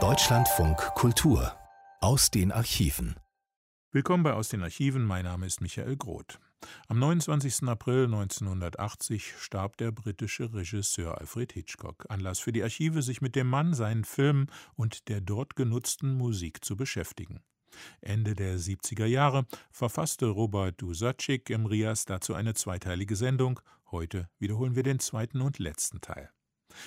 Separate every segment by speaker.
Speaker 1: Deutschlandfunk Kultur aus den Archiven.
Speaker 2: Willkommen bei Aus den Archiven. Mein Name ist Michael Groth. Am 29. April 1980 starb der britische Regisseur Alfred Hitchcock. Anlass für die Archive, sich mit dem Mann, seinen Filmen und der dort genutzten Musik zu beschäftigen. Ende der 70er Jahre verfasste Robert Dusacik im Rias dazu eine zweiteilige Sendung. Heute wiederholen wir den zweiten und letzten Teil.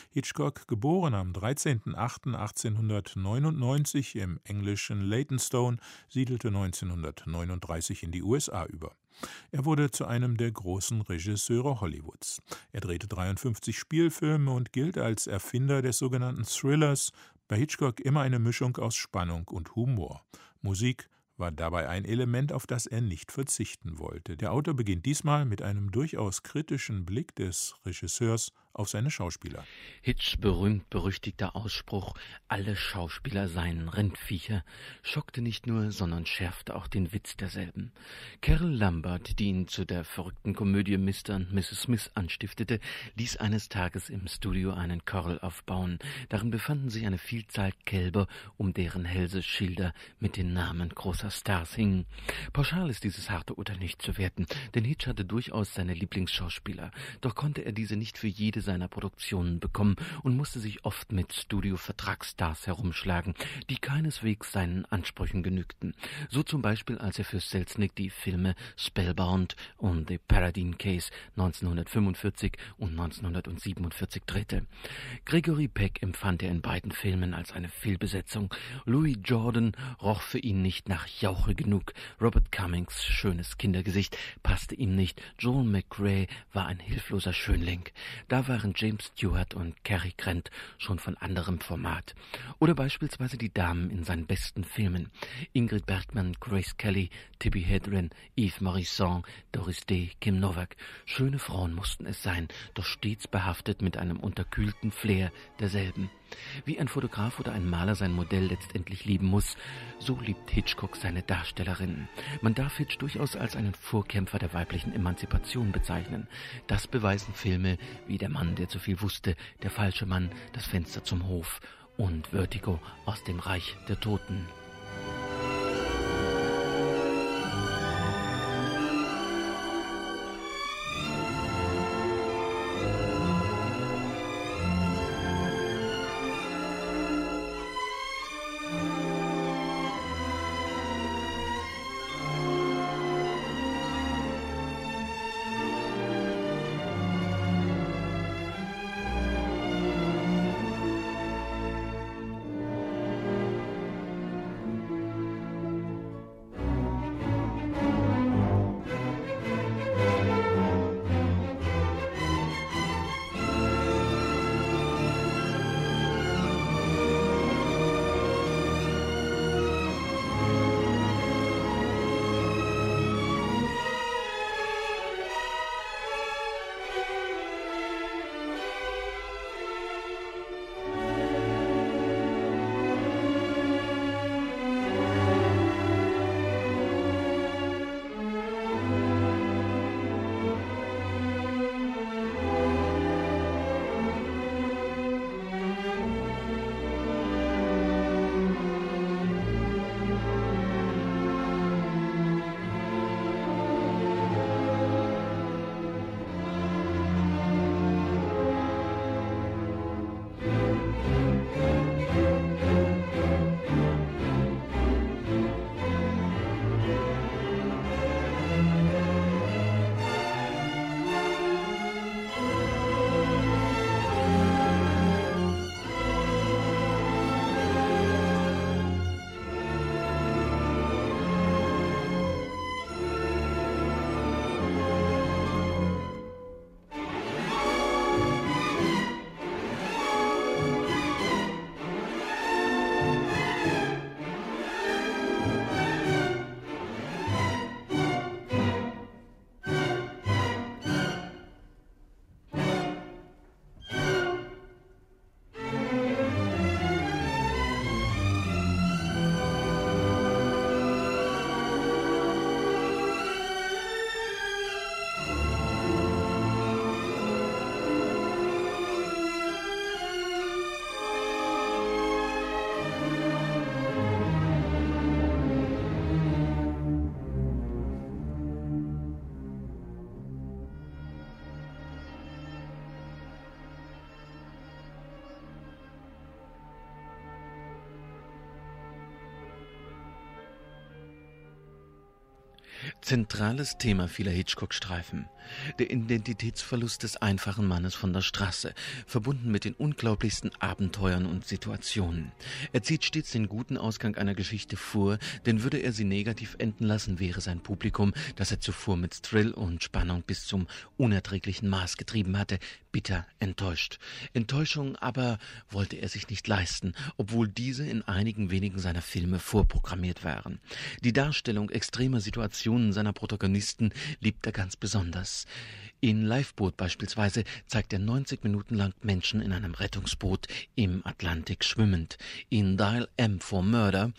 Speaker 2: Hitchcock, geboren am 13.08.1899 im englischen Leytonstone, siedelte 1939 in die USA über. Er wurde zu einem der großen Regisseure Hollywoods. Er drehte 53 Spielfilme und gilt als Erfinder des sogenannten Thrillers, bei Hitchcock immer eine Mischung aus Spannung und Humor. Musik war dabei ein Element, auf das er nicht verzichten wollte. Der Autor beginnt diesmal mit einem durchaus kritischen Blick des Regisseurs auf seine Schauspieler.
Speaker 3: Hitchs berühmt-berüchtigter Ausspruch, alle Schauspieler seien Rindviecher, schockte nicht nur, sondern schärfte auch den Witz derselben. Carol Lambert, die ihn zu der verrückten Komödie Mr. und Mrs. Smith anstiftete, ließ eines Tages im Studio einen Chorl aufbauen. Darin befanden sich eine Vielzahl Kälber, um deren Hälse Schilder mit den Namen großer Stars hingen. Pauschal ist dieses harte Urteil nicht zu werten, denn Hitch hatte durchaus seine Lieblingsschauspieler, doch konnte er diese nicht für jede seiner Produktionen bekommen und musste sich oft mit Studio-Vertragsstars herumschlagen, die keineswegs seinen Ansprüchen genügten. So zum Beispiel, als er für Selznick die Filme Spellbound und The Paradine Case 1945 und 1947 drehte. Gregory Peck empfand er in beiden Filmen als eine Fehlbesetzung. Louis Jordan roch für ihn nicht nach Jauche genug. Robert Cummings schönes Kindergesicht passte ihm nicht. Joel McRae war ein hilfloser Schönling. Da war waren James Stewart und Cary Grant schon von anderem Format. Oder beispielsweise die Damen in seinen besten Filmen. Ingrid Bergmann, Grace Kelly, Tippi Hedren, Yves Morisson, Doris Day, Kim Novak. Schöne Frauen mussten es sein, doch stets behaftet mit einem unterkühlten Flair derselben. Wie ein Fotograf oder ein Maler sein Modell letztendlich lieben muss, so liebt Hitchcock seine Darstellerinnen. Man darf Hitch durchaus als einen Vorkämpfer der weiblichen Emanzipation bezeichnen. Das beweisen Filme wie Der Mann, der zu viel wusste, Der falsche Mann, Das Fenster zum Hof und Vertigo aus dem Reich der Toten. Zentrales Thema vieler Hitchcock-Streifen. Der Identitätsverlust des einfachen Mannes von der Straße, verbunden mit den unglaublichsten Abenteuern und Situationen. Er zieht stets den guten Ausgang einer Geschichte vor, denn würde er sie negativ enden lassen, wäre sein Publikum, das er zuvor mit Thrill und Spannung bis zum unerträglichen Maß getrieben hatte, bitter enttäuscht. Enttäuschung aber wollte er sich nicht leisten, obwohl diese in einigen wenigen seiner Filme vorprogrammiert waren. Die Darstellung extremer Situationen seiner Protagonisten liebt er ganz besonders. In Lifeboat beispielsweise zeigt er 90 Minuten lang Menschen in einem Rettungsboot im Atlantik schwimmend. In Dial M for Murder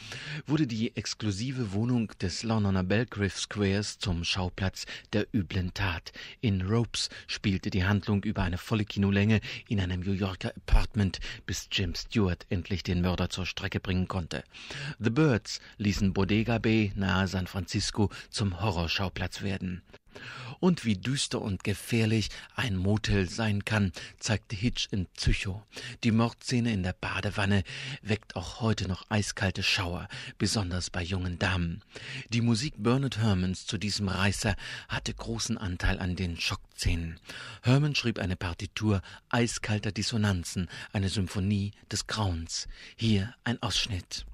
Speaker 3: wurde die exklusive Wohnung des Londoner Belgrave Squares zum Schauplatz der üblen Tat. In Ropes spielte die Handlung über eine volle Kinolänge in einem New Yorker Apartment, bis Jim Stewart endlich den Mörder zur Strecke bringen konnte. The Birds ließen Bodega Bay nahe San Francisco zum Horrorschauplatz werden. Und wie düster und gefährlich ein Motel sein kann, zeigte Hitch in Psycho. Die Mordszene in der Badewanne weckt auch heute noch eiskalte Schauer, besonders bei jungen Damen. Die Musik Bernard Hermans zu diesem Reißer hatte großen Anteil an den Schockszenen. Herman schrieb eine Partitur eiskalter Dissonanzen, eine Symphonie des Grauens. Hier ein Ausschnitt.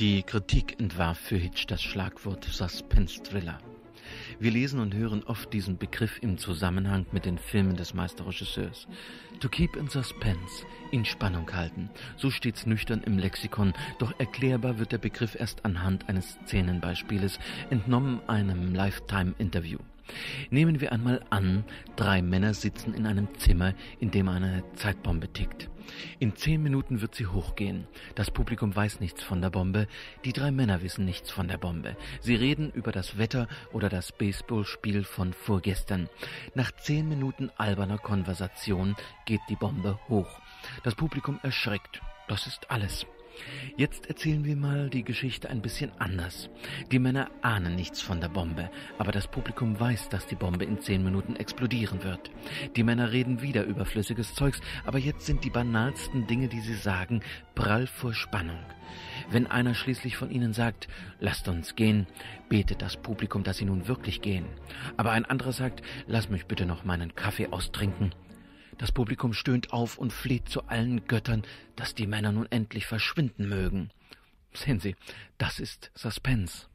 Speaker 3: Die Kritik entwarf für Hitch das Schlagwort Suspense Thriller. Wir lesen und hören oft diesen Begriff im Zusammenhang mit den Filmen des Meisterregisseurs. To keep in suspense, in Spannung halten. So steht's nüchtern im Lexikon, doch erklärbar wird der Begriff erst anhand eines Szenenbeispieles, entnommen einem Lifetime-Interview. Nehmen wir einmal an, drei Männer sitzen in einem Zimmer, in dem eine Zeitbombe tickt. In zehn Minuten wird sie hochgehen. Das Publikum weiß nichts von der Bombe. Die drei Männer wissen nichts von der Bombe. Sie reden über das Wetter oder das Baseballspiel von vorgestern. Nach zehn Minuten alberner Konversation geht die Bombe hoch. Das Publikum erschreckt. Das ist alles. Jetzt erzählen wir mal die Geschichte ein bisschen anders. Die Männer ahnen nichts von der Bombe, aber das Publikum weiß, dass die Bombe in zehn Minuten explodieren wird. Die Männer reden wieder überflüssiges Zeugs, aber jetzt sind die banalsten Dinge, die sie sagen, prall vor Spannung. Wenn einer schließlich von ihnen sagt, lasst uns gehen, betet das Publikum, dass sie nun wirklich gehen. Aber ein anderer sagt, lass mich bitte noch meinen Kaffee austrinken. Das Publikum stöhnt auf und fleht zu allen Göttern, dass die Männer nun endlich verschwinden mögen. Sehen Sie, das ist Suspense.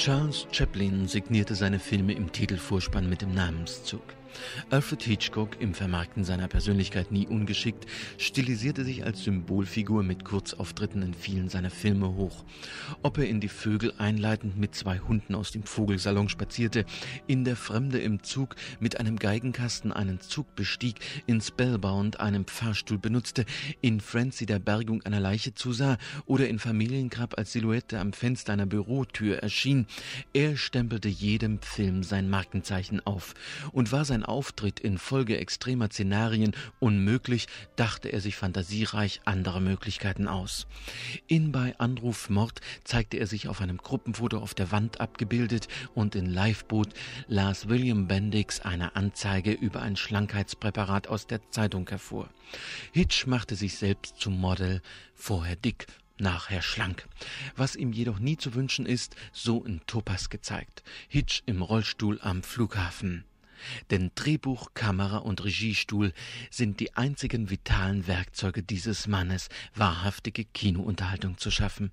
Speaker 3: Charles Chaplin signierte seine Filme im Titelvorspann mit dem Namenszug. Alfred Hitchcock, im Vermarkten seiner Persönlichkeit nie ungeschickt, stilisierte sich als Symbolfigur mit Kurzauftritten in vielen seiner Filme hoch. Ob er in die Vögel einleitend mit zwei Hunden aus dem Vogelsalon spazierte, in der Fremde im Zug mit einem Geigenkasten einen Zug bestieg, in Spellbound einen Pfarrstuhl benutzte, in Frenzy der Bergung einer Leiche zusah oder in Familiengrab als Silhouette am Fenster einer Bürotür erschien, er stempelte jedem Film sein Markenzeichen auf und war sein Auftritt infolge extremer Szenarien unmöglich, dachte er sich fantasiereich andere Möglichkeiten aus. In bei Anruf Mord zeigte er sich auf einem Gruppenfoto auf der Wand abgebildet und in Liveboot las William Bendix eine Anzeige über ein Schlankheitspräparat aus der Zeitung hervor. Hitch machte sich selbst zum Model, vorher dick, nachher schlank. Was ihm jedoch nie zu wünschen ist, so in Topas gezeigt. Hitch im Rollstuhl am Flughafen. Denn Drehbuch, Kamera und Regiestuhl sind die einzigen vitalen Werkzeuge dieses Mannes, wahrhaftige Kinounterhaltung zu schaffen.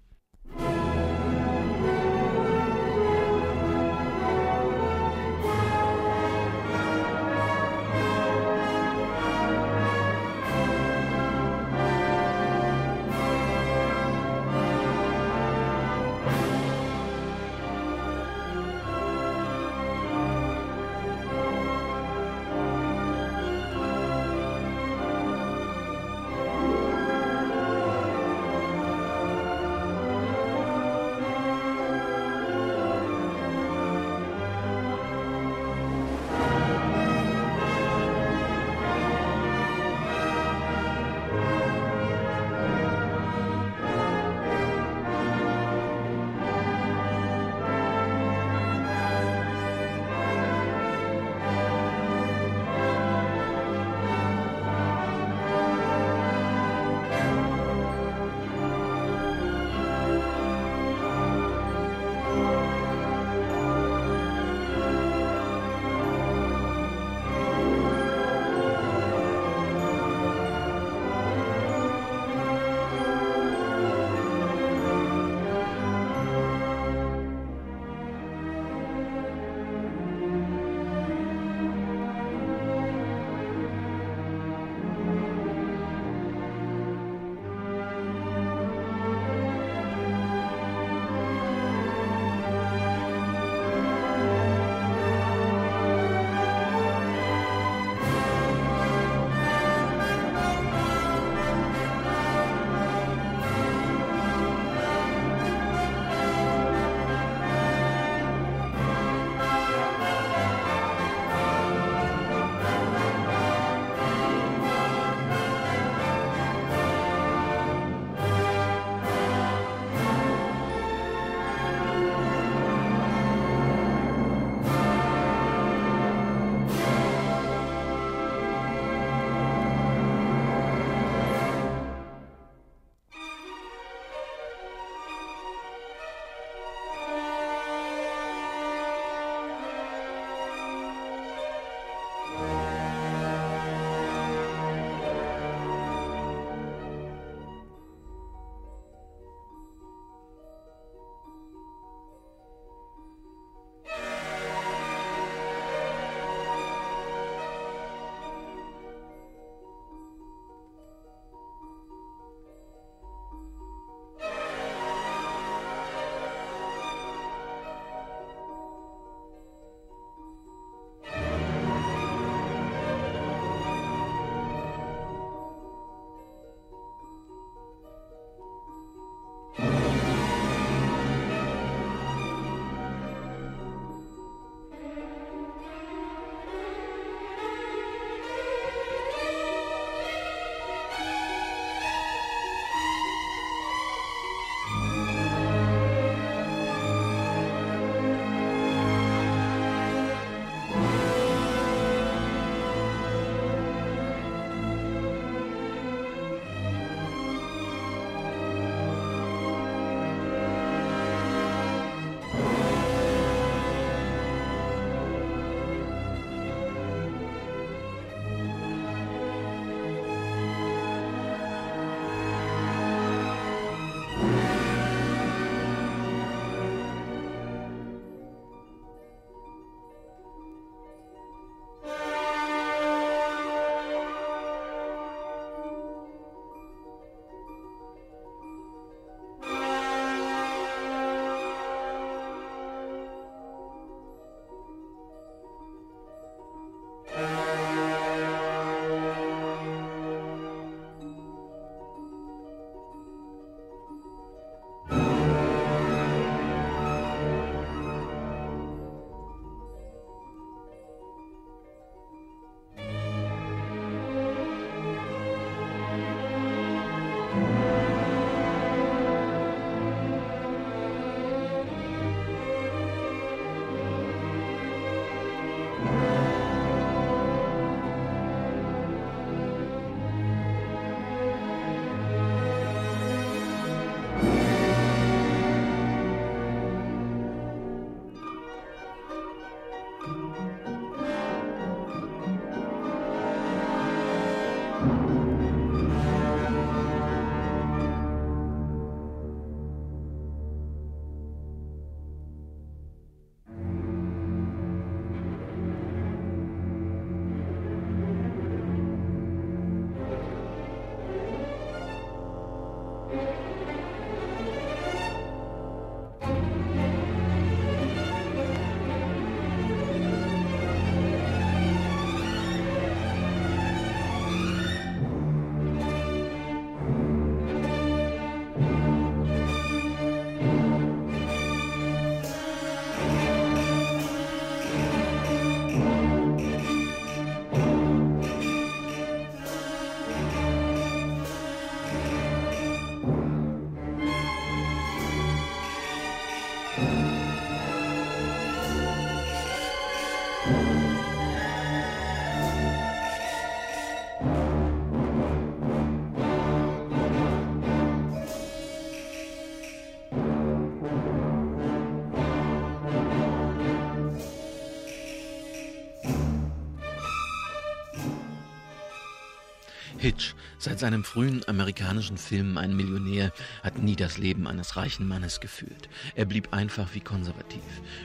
Speaker 3: Hitch, seit seinem frühen amerikanischen Film Ein Millionär, hat nie das Leben eines reichen Mannes gefühlt. Er blieb einfach wie konservativ.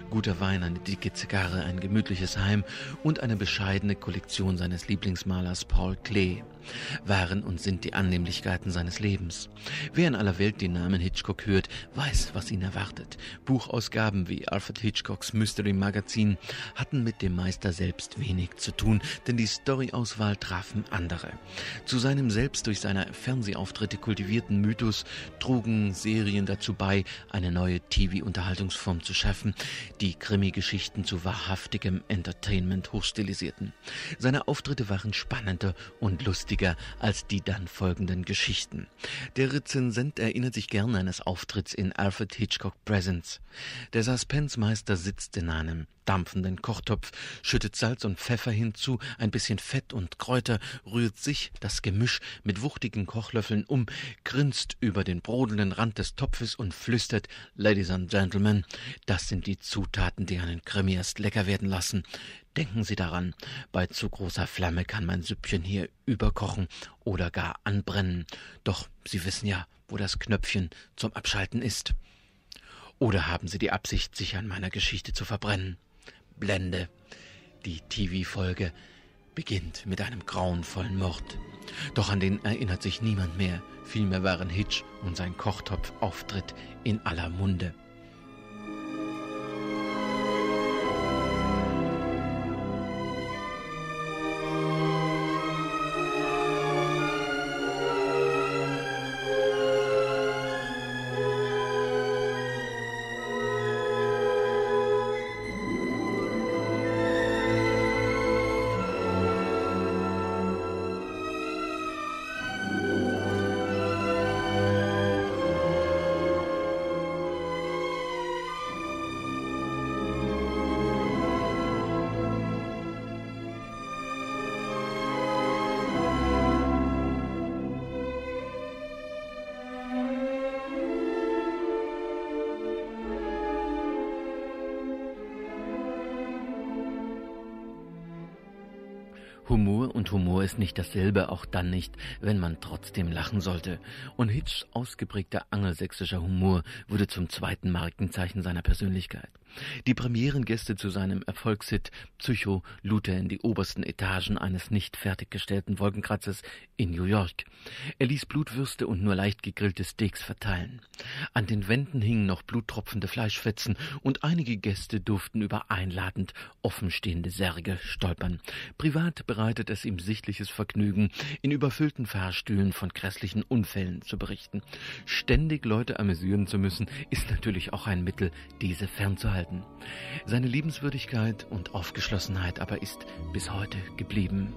Speaker 3: Guter Wein, eine dicke Zigarre, ein gemütliches Heim und eine bescheidene Kollektion seines Lieblingsmalers Paul Klee waren und sind die Annehmlichkeiten seines Lebens. Wer in aller Welt den Namen Hitchcock hört, weiß, was ihn erwartet. Buchausgaben wie Alfred Hitchcocks Mystery Magazin hatten mit dem Meister selbst wenig zu tun, denn die Storyauswahl trafen andere. Zu seinem selbst durch seine Fernsehauftritte kultivierten Mythos trugen Serien dazu bei, eine neue TV-Unterhaltungsform zu schaffen, die Krimi-Geschichten zu wahrhaftigem Entertainment hochstilisierten. Seine Auftritte waren spannender und lustiger als die dann folgenden Geschichten. Der Rezensent erinnert sich gern eines Auftritts in Alfred Hitchcock Presents. Der Suspensmeister sitzt in einem dampfenden Kochtopf, schüttet Salz und Pfeffer hinzu, ein bisschen Fett und Kräuter, rührt sich das Gemisch mit wuchtigen Kochlöffeln um, grinst über den brodelnden Rand des Topfes und flüstert Ladies and Gentlemen, das sind die Zutaten, die einen Krimi erst lecker werden lassen. Denken Sie daran, bei zu großer Flamme kann mein Süppchen hier überkochen oder gar anbrennen. Doch Sie wissen ja, wo das Knöpfchen zum Abschalten ist. Oder haben Sie die Absicht, sich an meiner Geschichte zu verbrennen? Blende. Die TV-Folge beginnt mit einem grauenvollen Mord. Doch an den erinnert sich niemand mehr. Vielmehr waren Hitch und sein Kochtopf-Auftritt in aller Munde. Ist nicht dasselbe, auch dann nicht, wenn man trotzdem lachen sollte. Und Hitchs ausgeprägter angelsächsischer Humor wurde zum zweiten Markenzeichen seiner Persönlichkeit. Die Premierengäste zu seinem Erfolgshit Psycho lud er in die obersten Etagen eines nicht fertiggestellten Wolkenkratzers in New York. Er ließ Blutwürste und nur leicht gegrillte Steaks verteilen. An den Wänden hingen noch bluttropfende Fleischfetzen und einige Gäste durften über einladend offenstehende Särge stolpern. Privat bereitet es ihm sichtliches Vergnügen, in überfüllten Fahrstühlen von grässlichen Unfällen zu berichten. Ständig Leute amüsieren zu müssen, ist natürlich auch ein Mittel, diese fernzuhalten gehalten. Seine Liebenswürdigkeit und Aufgeschlossenheit aber ist bis heute geblieben.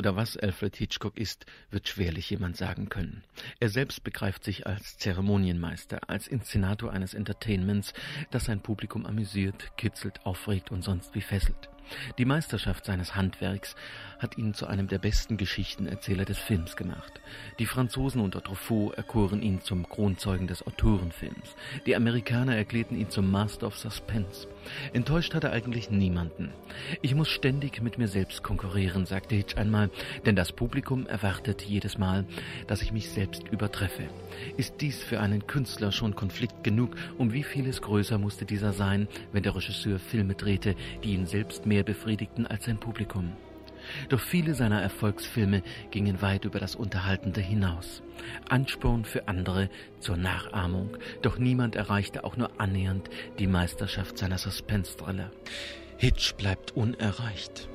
Speaker 3: Oder was Alfred Hitchcock ist, wird schwerlich jemand sagen können. Er selbst begreift sich als Zeremonienmeister, als Inszenator eines Entertainments, das sein Publikum amüsiert, kitzelt, aufregt und sonst wie fesselt. Die Meisterschaft seines Handwerks hat ihn zu einem der besten Geschichtenerzähler des Films gemacht. Die Franzosen unter Truffaut erkoren ihn zum Kronzeugen des Autorenfilms. Die Amerikaner erklärten ihn zum Master of Suspense. Enttäuscht hat er eigentlich niemanden. Ich muss ständig mit mir selbst konkurrieren, sagte Hitch einmal, denn das Publikum erwartet jedes Mal, dass ich mich selbst übertreffe. Ist dies für einen Künstler schon Konflikt genug, um wie vieles größer musste dieser sein, wenn der Regisseur Filme drehte, die ihn selbst mehr befriedigten als sein Publikum? Doch viele seiner Erfolgsfilme gingen weit über das Unterhaltende hinaus. Ansporn für andere zur Nachahmung, doch niemand erreichte auch nur annähernd die Meisterschaft seiner Suspense-Thriller. Hitch bleibt unerreicht.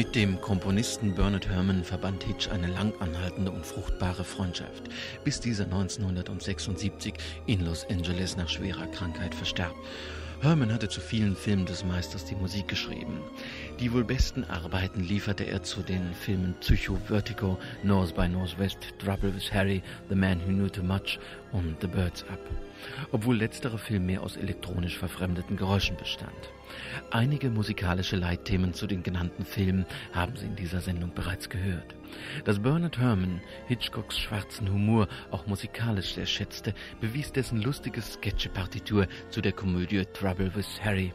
Speaker 3: Mit dem Komponisten Bernard Herrmann verband Hitch eine lang anhaltende und fruchtbare Freundschaft, bis dieser 1976 in Los Angeles nach schwerer Krankheit verstarb. Herman hatte zu vielen Filmen des Meisters die Musik geschrieben. Die wohl besten Arbeiten lieferte er zu den Filmen Psycho, Vertigo, North by Northwest, Trouble with Harry, The Man Who Knew Too Much und The Birds Up. Obwohl letztere Film mehr aus elektronisch verfremdeten Geräuschen bestand. Einige musikalische Leitthemen zu den genannten Filmen haben Sie in dieser Sendung bereits gehört. Dass Bernard Herrmann Hitchcocks schwarzen Humor auch musikalisch sehr schätzte, bewies dessen lustige Sketchepartitur zu der Komödie Trouble with Harry.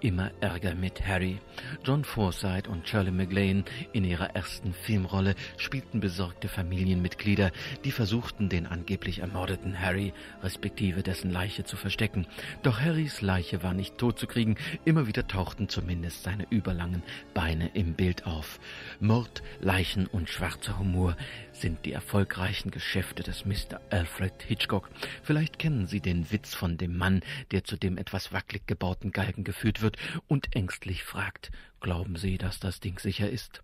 Speaker 3: Immer Ärger mit Harry. John Forsythe und Shirley MacLaine in ihrer ersten Filmrolle spielten besorgte Familienmitglieder, die versuchten, den angeblich ermordeten Harry respektive dessen Leiche zu verstecken. Doch Harrys Leiche war nicht tot zu kriegen, immer wieder tauchten zumindest seine überlangen Beine im Bild auf. Mord, Leichen und schwarzer Humor sind die erfolgreichen Geschäfte des Mr. Alfred Hitchcock. Vielleicht kennen Sie den Witz von dem Mann, der zu dem etwas wackelig gebauten Galgen geführt wird und ängstlich fragt, glauben Sie, dass das Ding sicher ist?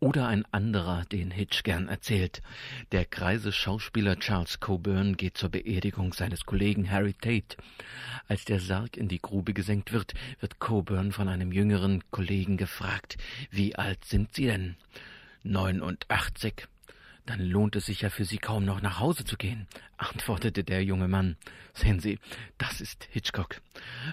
Speaker 3: Oder ein anderer, den Hitch gern erzählt. Der greise Schauspieler Charles Coburn geht zur Beerdigung seines Kollegen Harry Tate. Als der Sarg in die Grube gesenkt wird, wird Coburn von einem jüngeren Kollegen gefragt, wie alt sind Sie denn? Neunundachtzig. Dann lohnt es sich ja für Sie kaum noch nach Hause zu gehen, antwortete der junge Mann. Sehen Sie, das ist Hitchcock.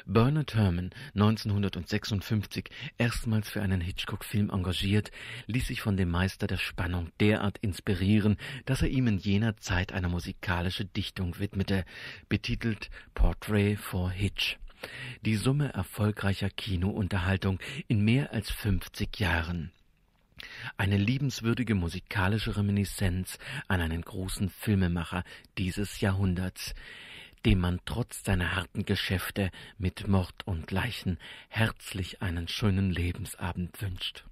Speaker 3: Bernard Herrmann, 1956 erstmals für einen Hitchcock-Film engagiert, ließ sich von dem Meister der Spannung derart inspirieren, dass er ihm in jener Zeit eine musikalische Dichtung widmete, betitelt Portrait for Hitch. Die Summe erfolgreicher Kinounterhaltung in mehr als 50 Jahren. Eine liebenswürdige musikalische Reminiszenz an einen großen Filmemacher dieses Jahrhunderts, dem man trotz seiner harten Geschäfte mit Mord und Leichen herzlich einen schönen Lebensabend wünscht.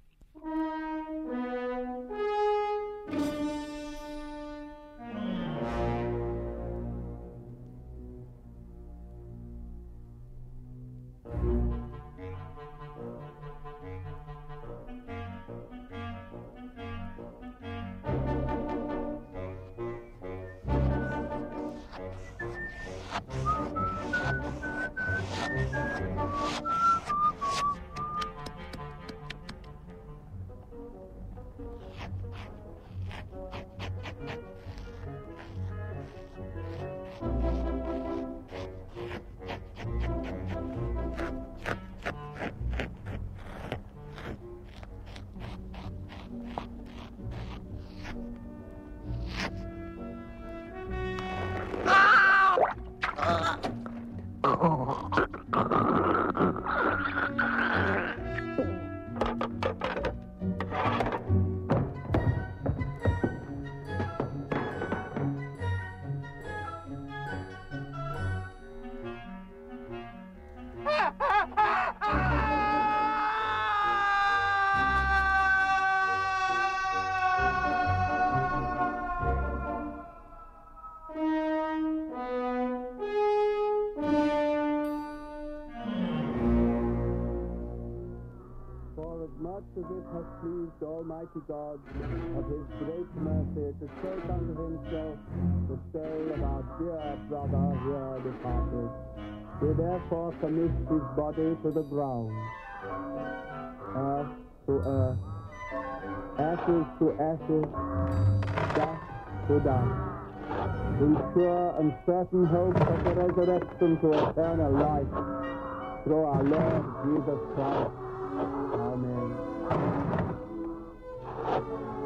Speaker 4: Pleased Almighty God of his great mercy to take unto himself the soul of our dear brother here departed. He therefore commit his body to the ground, earth to earth, ashes to ashes, dust to dust, in sure and certain hope of the resurrection to eternal life through our Lord Jesus Christ. Amen.
Speaker 3: you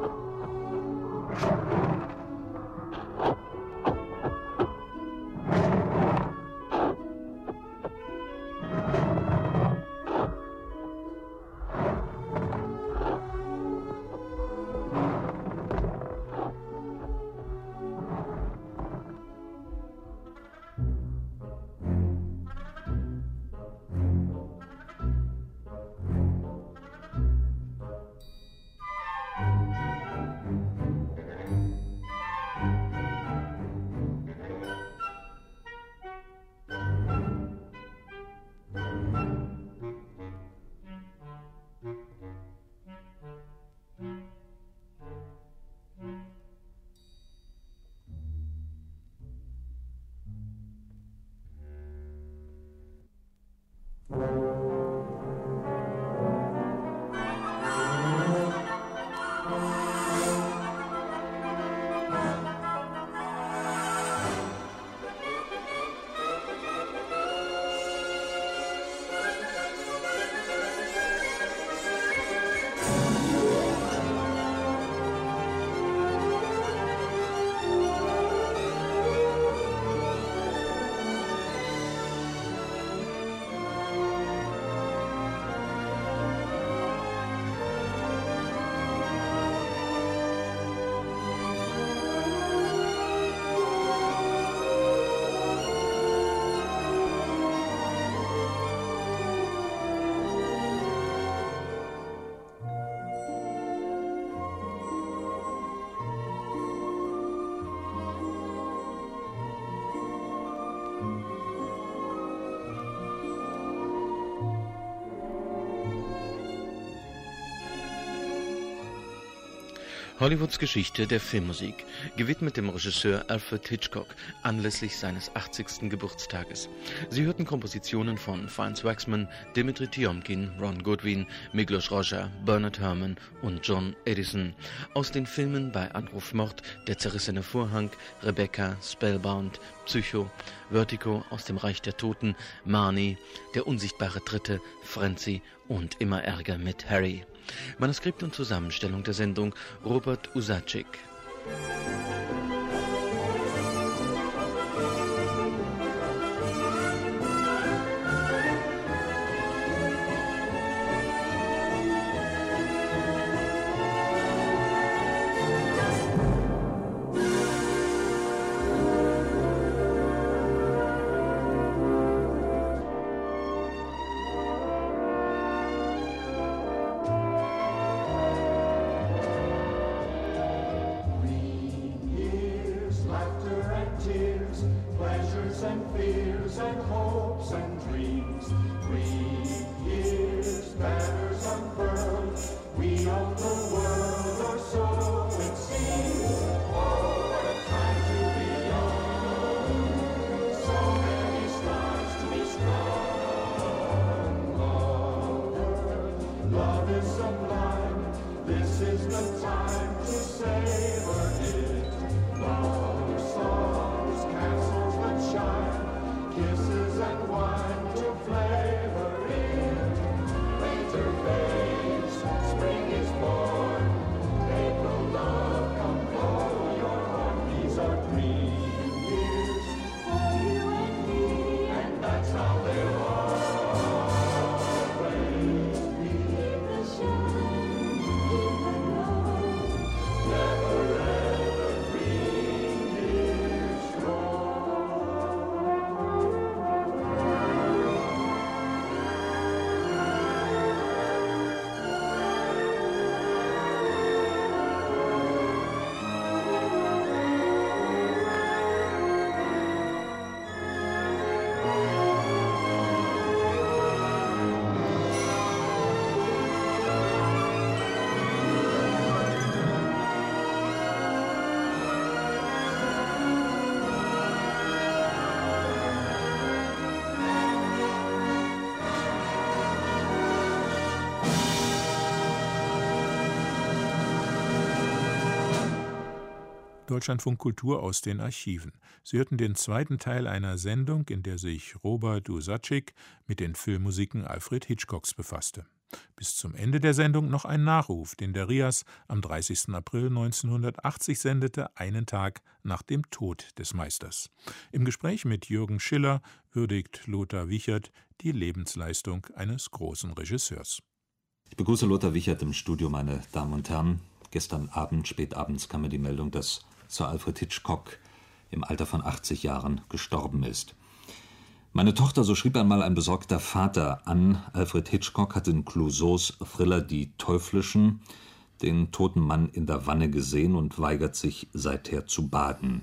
Speaker 3: Hollywoods Geschichte der Filmmusik, gewidmet dem Regisseur Alfred Hitchcock anlässlich seines 80. Geburtstages. Sie hörten Kompositionen von Franz Waxman, Dimitri Tiomkin, Ron Goodwin, Miklos Roja, Bernard Herrmann und John Edison aus den Filmen bei Anruf Mord, Der zerrissene Vorhang, Rebecca, Spellbound, Psycho, Vertigo aus dem Reich der Toten, Marnie, Der unsichtbare Dritte, Frenzy und Immer Ärger mit Harry. Manuskript und Zusammenstellung der Sendung Robert Usacek.
Speaker 2: Deutschlandfunk Kultur aus den Archiven. Sie hörten den zweiten Teil einer Sendung, in der sich Robert Usacek mit den Filmmusiken Alfred Hitchcocks befasste. Bis zum Ende der Sendung noch ein Nachruf, den der Rias am 30. April 1980 sendete, einen Tag nach dem Tod des Meisters. Im Gespräch mit Jürgen Schiller würdigt Lothar Wichert die Lebensleistung eines großen Regisseurs.
Speaker 5: Ich begrüße Lothar Wichert im Studio, meine Damen und Herren. Gestern Abend, spät abends, kam mir die Meldung, dass Sir Alfred Hitchcock im Alter von 80 Jahren gestorben ist. Meine Tochter, so schrieb einmal ein besorgter Vater an, Alfred Hitchcock hat in Clouseaus Thriller Die Teuflischen den toten Mann in der Wanne gesehen und weigert sich seither zu baden.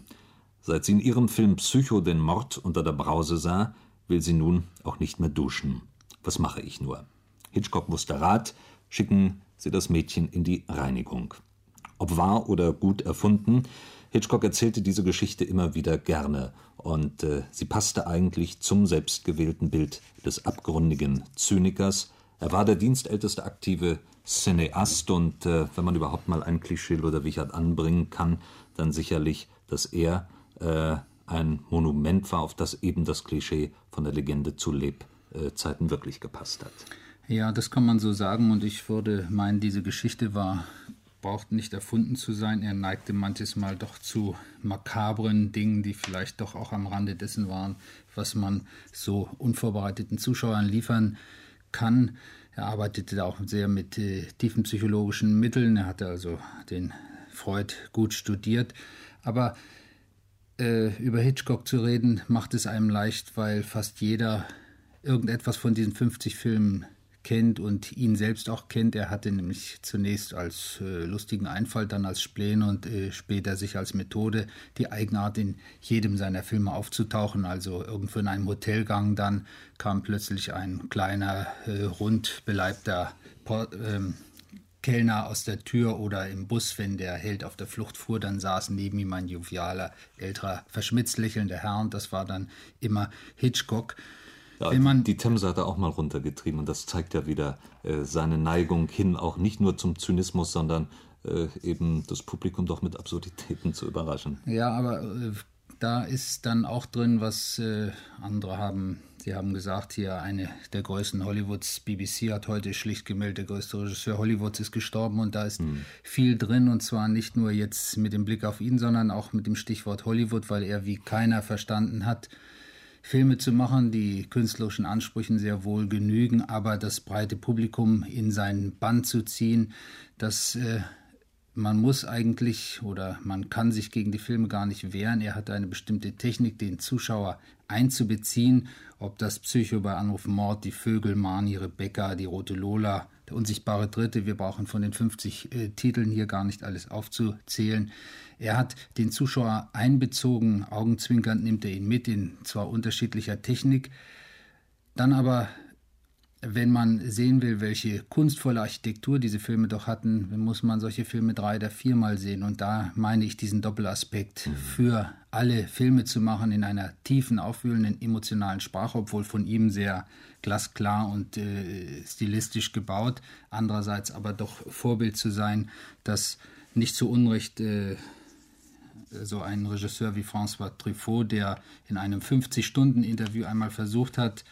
Speaker 5: Seit sie in ihrem Film Psycho den Mord unter der Brause sah, will sie nun auch nicht mehr duschen. Was mache ich nur? Hitchcock wusste Rat, schicken Sie das Mädchen in die Reinigung. Ob wahr oder gut erfunden, Hitchcock erzählte diese Geschichte immer wieder gerne und äh, sie passte eigentlich zum selbstgewählten Bild des abgründigen Zynikers. Er war der dienstälteste aktive Cineast und äh, wenn man überhaupt mal ein Klischee Wichert anbringen kann, dann sicherlich, dass er äh, ein Monument war, auf das eben das Klischee von der Legende zu Lebzeiten wirklich gepasst hat.
Speaker 6: Ja, das kann man so sagen und ich würde meinen, diese Geschichte war braucht nicht erfunden zu sein. Er neigte manches Mal doch zu makabren Dingen, die vielleicht doch auch am Rande dessen waren, was man so unvorbereiteten Zuschauern liefern kann. Er arbeitete auch sehr mit äh, tiefen psychologischen Mitteln. Er hatte also den Freud gut studiert. Aber äh, über Hitchcock zu reden, macht es einem leicht, weil fast jeder irgendetwas von diesen 50 Filmen kennt und ihn selbst auch kennt. Er hatte nämlich zunächst als äh, lustigen Einfall, dann als Spleen und äh, später sich als Methode die Eigenart in jedem seiner Filme aufzutauchen. Also irgendwo in einem Hotelgang dann kam plötzlich ein kleiner, äh, rund Port, ähm, Kellner aus der Tür oder im Bus, wenn der Held auf der Flucht fuhr, dann saß neben ihm ein jovialer, älterer, verschmitzt lächelnder Herr und das war dann immer Hitchcock.
Speaker 5: Ja, Wenn man die Themse hat er auch mal runtergetrieben und das zeigt ja wieder äh, seine Neigung hin, auch nicht nur zum Zynismus, sondern äh, eben das Publikum doch mit Absurditäten zu überraschen.
Speaker 6: Ja, aber äh, da ist dann auch drin, was äh, andere haben. Sie haben gesagt, hier eine der größten Hollywoods, BBC hat heute schlicht gemeldet, der größte Regisseur Hollywoods ist gestorben und da ist hm. viel drin und zwar nicht nur jetzt mit dem Blick auf ihn, sondern auch mit dem Stichwort Hollywood, weil er wie keiner verstanden hat, Filme zu machen, die künstlerischen Ansprüchen sehr wohl genügen, aber das breite Publikum in seinen Bann zu ziehen, das äh, man muss eigentlich oder man kann sich gegen die Filme gar nicht wehren. Er hat eine bestimmte Technik, den Zuschauer einzubeziehen, ob das Psycho bei Anruf Mord, die Vögel, Mani, Rebecca, die Rote Lola, der unsichtbare Dritte, wir brauchen von den 50 äh, Titeln hier gar nicht alles aufzuzählen. Er hat den Zuschauer einbezogen, augenzwinkernd nimmt er ihn mit in zwar unterschiedlicher Technik, dann aber wenn man sehen will, welche kunstvolle Architektur diese Filme doch hatten, muss man solche Filme drei oder viermal sehen. Und da meine ich diesen Doppelaspekt mhm. für alle Filme zu machen in einer tiefen, aufwühlenden, emotionalen Sprache, obwohl von ihm sehr glasklar und äh, stilistisch gebaut. Andererseits aber doch Vorbild zu sein, dass nicht zu Unrecht äh, so ein Regisseur wie François Truffaut, der in einem 50-Stunden-Interview einmal versucht hat,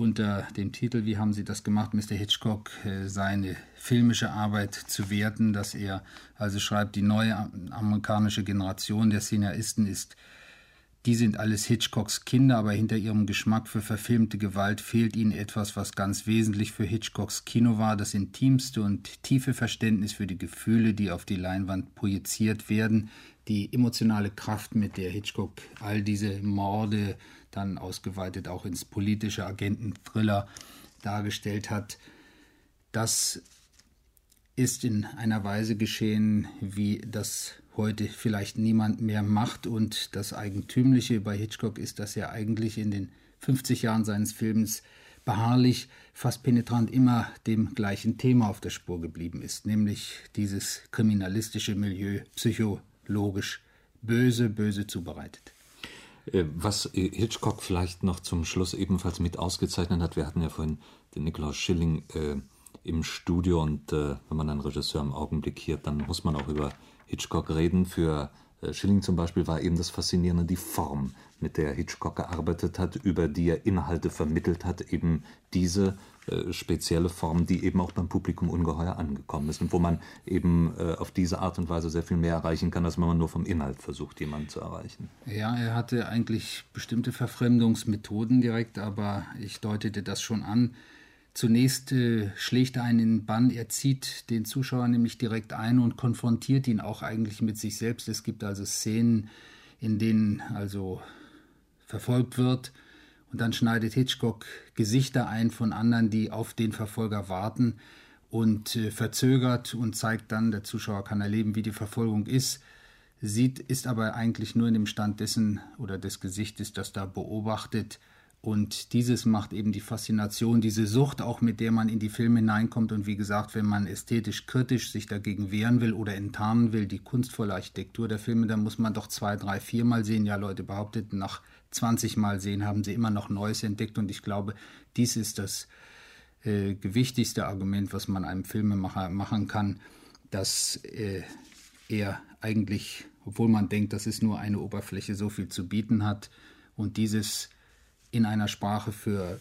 Speaker 6: unter dem Titel Wie haben Sie das gemacht, Mr. Hitchcock, äh, seine filmische Arbeit zu werten, dass er also schreibt, die neue amerikanische Generation der Cineasten ist die sind alles Hitchcocks Kinder, aber hinter ihrem Geschmack für verfilmte Gewalt fehlt ihnen etwas, was ganz wesentlich für Hitchcocks Kino war, das intimste und tiefe Verständnis für die Gefühle, die auf die Leinwand projiziert werden, die emotionale Kraft, mit der Hitchcock all diese Morde dann ausgeweitet auch ins politische Agenten-Thriller dargestellt hat, das ist in einer Weise geschehen, wie das heute vielleicht niemand mehr macht. Und das Eigentümliche bei Hitchcock ist, dass er eigentlich in den 50 Jahren seines Films beharrlich, fast penetrant immer dem gleichen Thema auf der Spur geblieben ist, nämlich dieses kriminalistische Milieu psychologisch böse, böse zubereitet.
Speaker 5: Äh, was Hitchcock vielleicht noch zum Schluss ebenfalls mit ausgezeichnet hat, wir hatten ja vorhin den Nikolaus Schilling äh, im Studio und äh, wenn man einen Regisseur im Augenblick hier, dann muss man auch über Hitchcock reden. Für Äh, Schilling zum Beispiel war eben das Faszinierende die Form, mit der Hitchcock gearbeitet hat, über die er Inhalte vermittelt hat, eben diese äh, spezielle Form, die eben auch beim Publikum ungeheuer angekommen ist und wo man eben äh, auf diese Art und Weise sehr viel mehr erreichen kann, als wenn man nur vom Inhalt versucht, jemanden zu erreichen.
Speaker 6: Ja, er hatte eigentlich bestimmte Verfremdungsmethoden direkt, aber ich deutete das schon an. Zunächst äh, schlägt er einen in Bann, er zieht den Zuschauer nämlich direkt ein und konfrontiert ihn auch eigentlich mit sich selbst. Es gibt also Szenen, in denen also verfolgt wird und dann schneidet Hitchcock Gesichter ein von anderen, die auf den Verfolger warten und äh, verzögert und zeigt dann, der Zuschauer kann erleben, wie die Verfolgung ist, sieht, ist aber eigentlich nur in dem Stand dessen oder des Gesichtes, das da beobachtet, und dieses macht eben die Faszination, diese Sucht auch, mit der man in die Filme hineinkommt. Und wie gesagt, wenn man ästhetisch kritisch sich dagegen wehren will oder enttarnen will, die kunstvolle Architektur der Filme, dann muss man doch zwei, drei, viermal sehen. Ja, Leute behaupteten, nach 20 Mal sehen haben sie immer noch Neues entdeckt. Und ich glaube, dies ist das äh, gewichtigste Argument, was man einem Filmemacher machen kann, dass äh, er eigentlich, obwohl man denkt, das ist nur eine Oberfläche, so viel zu bieten hat. Und dieses in einer Sprache für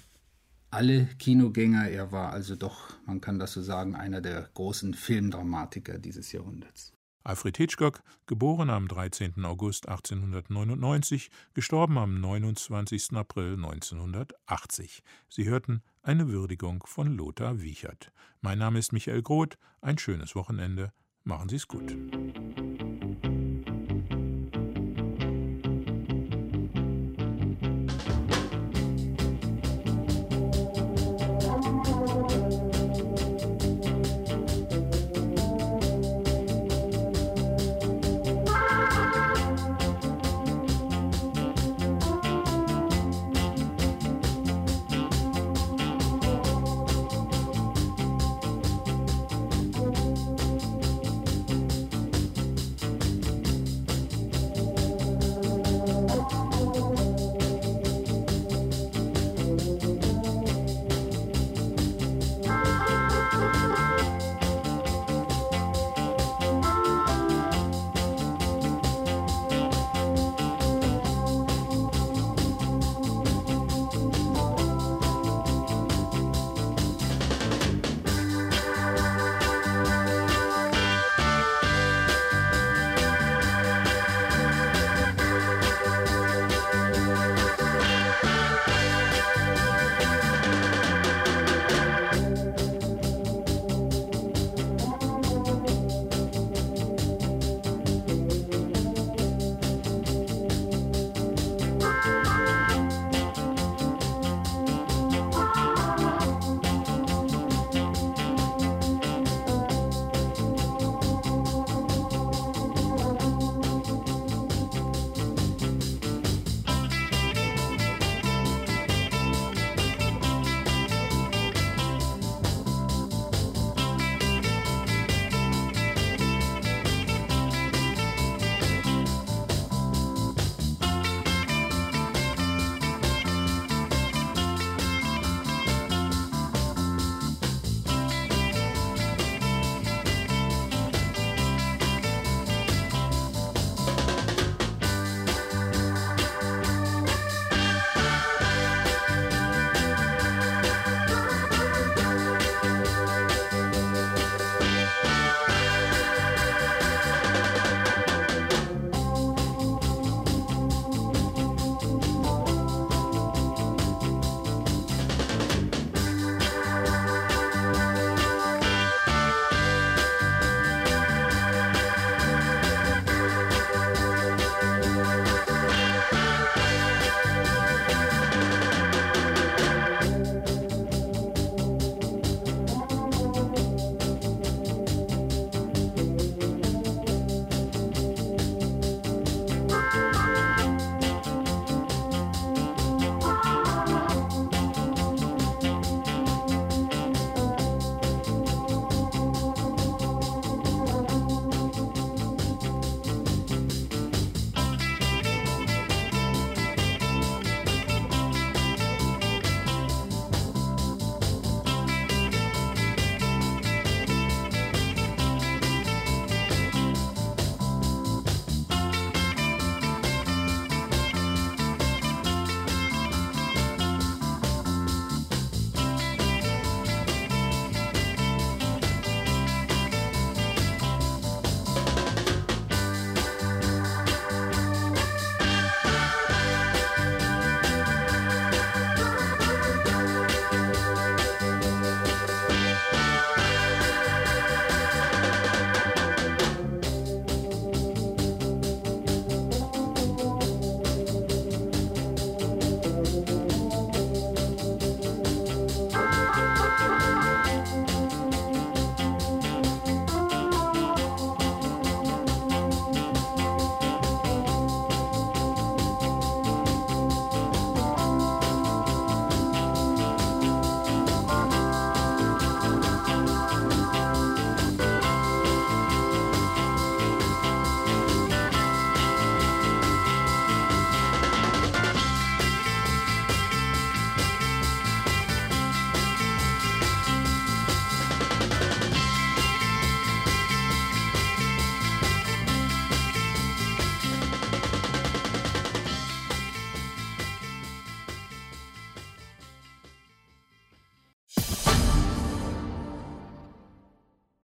Speaker 6: alle Kinogänger. Er war also doch, man kann das so sagen, einer der großen Filmdramatiker dieses Jahrhunderts.
Speaker 2: Alfred Hitchcock, geboren am 13. August 1899, gestorben am 29. April 1980. Sie hörten eine Würdigung von Lothar Wiechert. Mein Name ist Michael Groth. Ein schönes Wochenende. Machen Sie es gut.